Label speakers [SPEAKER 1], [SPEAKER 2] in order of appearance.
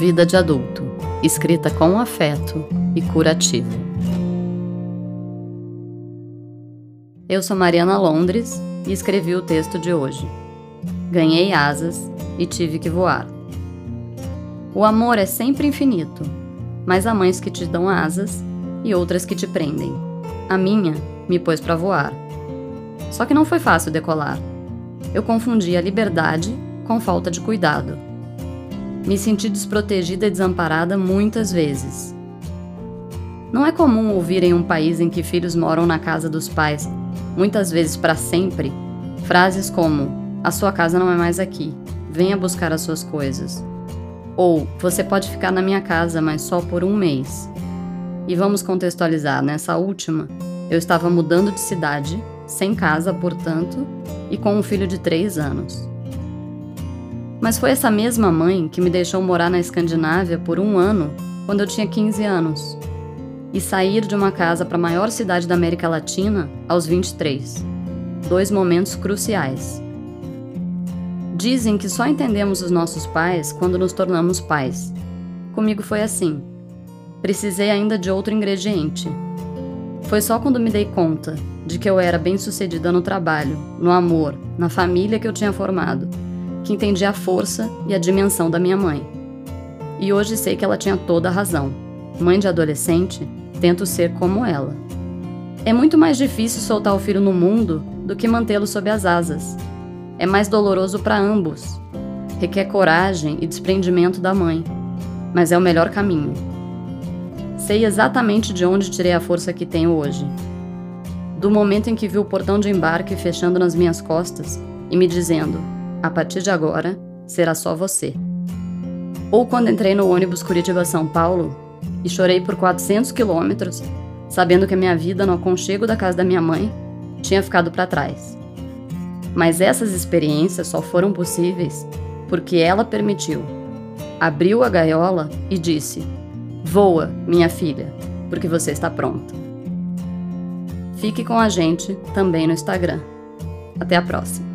[SPEAKER 1] Vida de Adulto, escrita com afeto e curativo. Eu sou Mariana Londres e escrevi o texto de hoje. Ganhei asas e tive que voar. O amor é sempre infinito, mas há mães que te dão asas e outras que te prendem. A minha me pôs para voar. Só que não foi fácil decolar. Eu confundi a liberdade com falta de cuidado. Me senti desprotegida e desamparada muitas vezes. Não é comum ouvir em um país em que filhos moram na casa dos pais, muitas vezes para sempre, frases como: A sua casa não é mais aqui, venha buscar as suas coisas. Ou você pode ficar na minha casa, mas só por um mês. E vamos contextualizar: nessa última, eu estava mudando de cidade, sem casa, portanto, e com um filho de três anos. Mas foi essa mesma mãe que me deixou morar na Escandinávia por um ano quando eu tinha 15 anos e sair de uma casa para a maior cidade da América Latina aos 23. Dois momentos cruciais. Dizem que só entendemos os nossos pais quando nos tornamos pais. Comigo foi assim. Precisei ainda de outro ingrediente. Foi só quando me dei conta de que eu era bem-sucedida no trabalho, no amor, na família que eu tinha formado, que entendi a força e a dimensão da minha mãe. E hoje sei que ela tinha toda a razão. Mãe de adolescente, tento ser como ela. É muito mais difícil soltar o filho no mundo do que mantê-lo sob as asas. É mais doloroso para ambos. Requer coragem e desprendimento da mãe, mas é o melhor caminho. Sei exatamente de onde tirei a força que tenho hoje. Do momento em que vi o portão de embarque fechando nas minhas costas e me dizendo: a partir de agora, será só você. Ou quando entrei no ônibus Curitiba-São Paulo e chorei por 400 quilômetros, sabendo que a minha vida no aconchego da casa da minha mãe tinha ficado para trás. Mas essas experiências só foram possíveis porque ela permitiu. Abriu a gaiola e disse: Voa, minha filha, porque você está pronta. Fique com a gente também no Instagram. Até a próxima!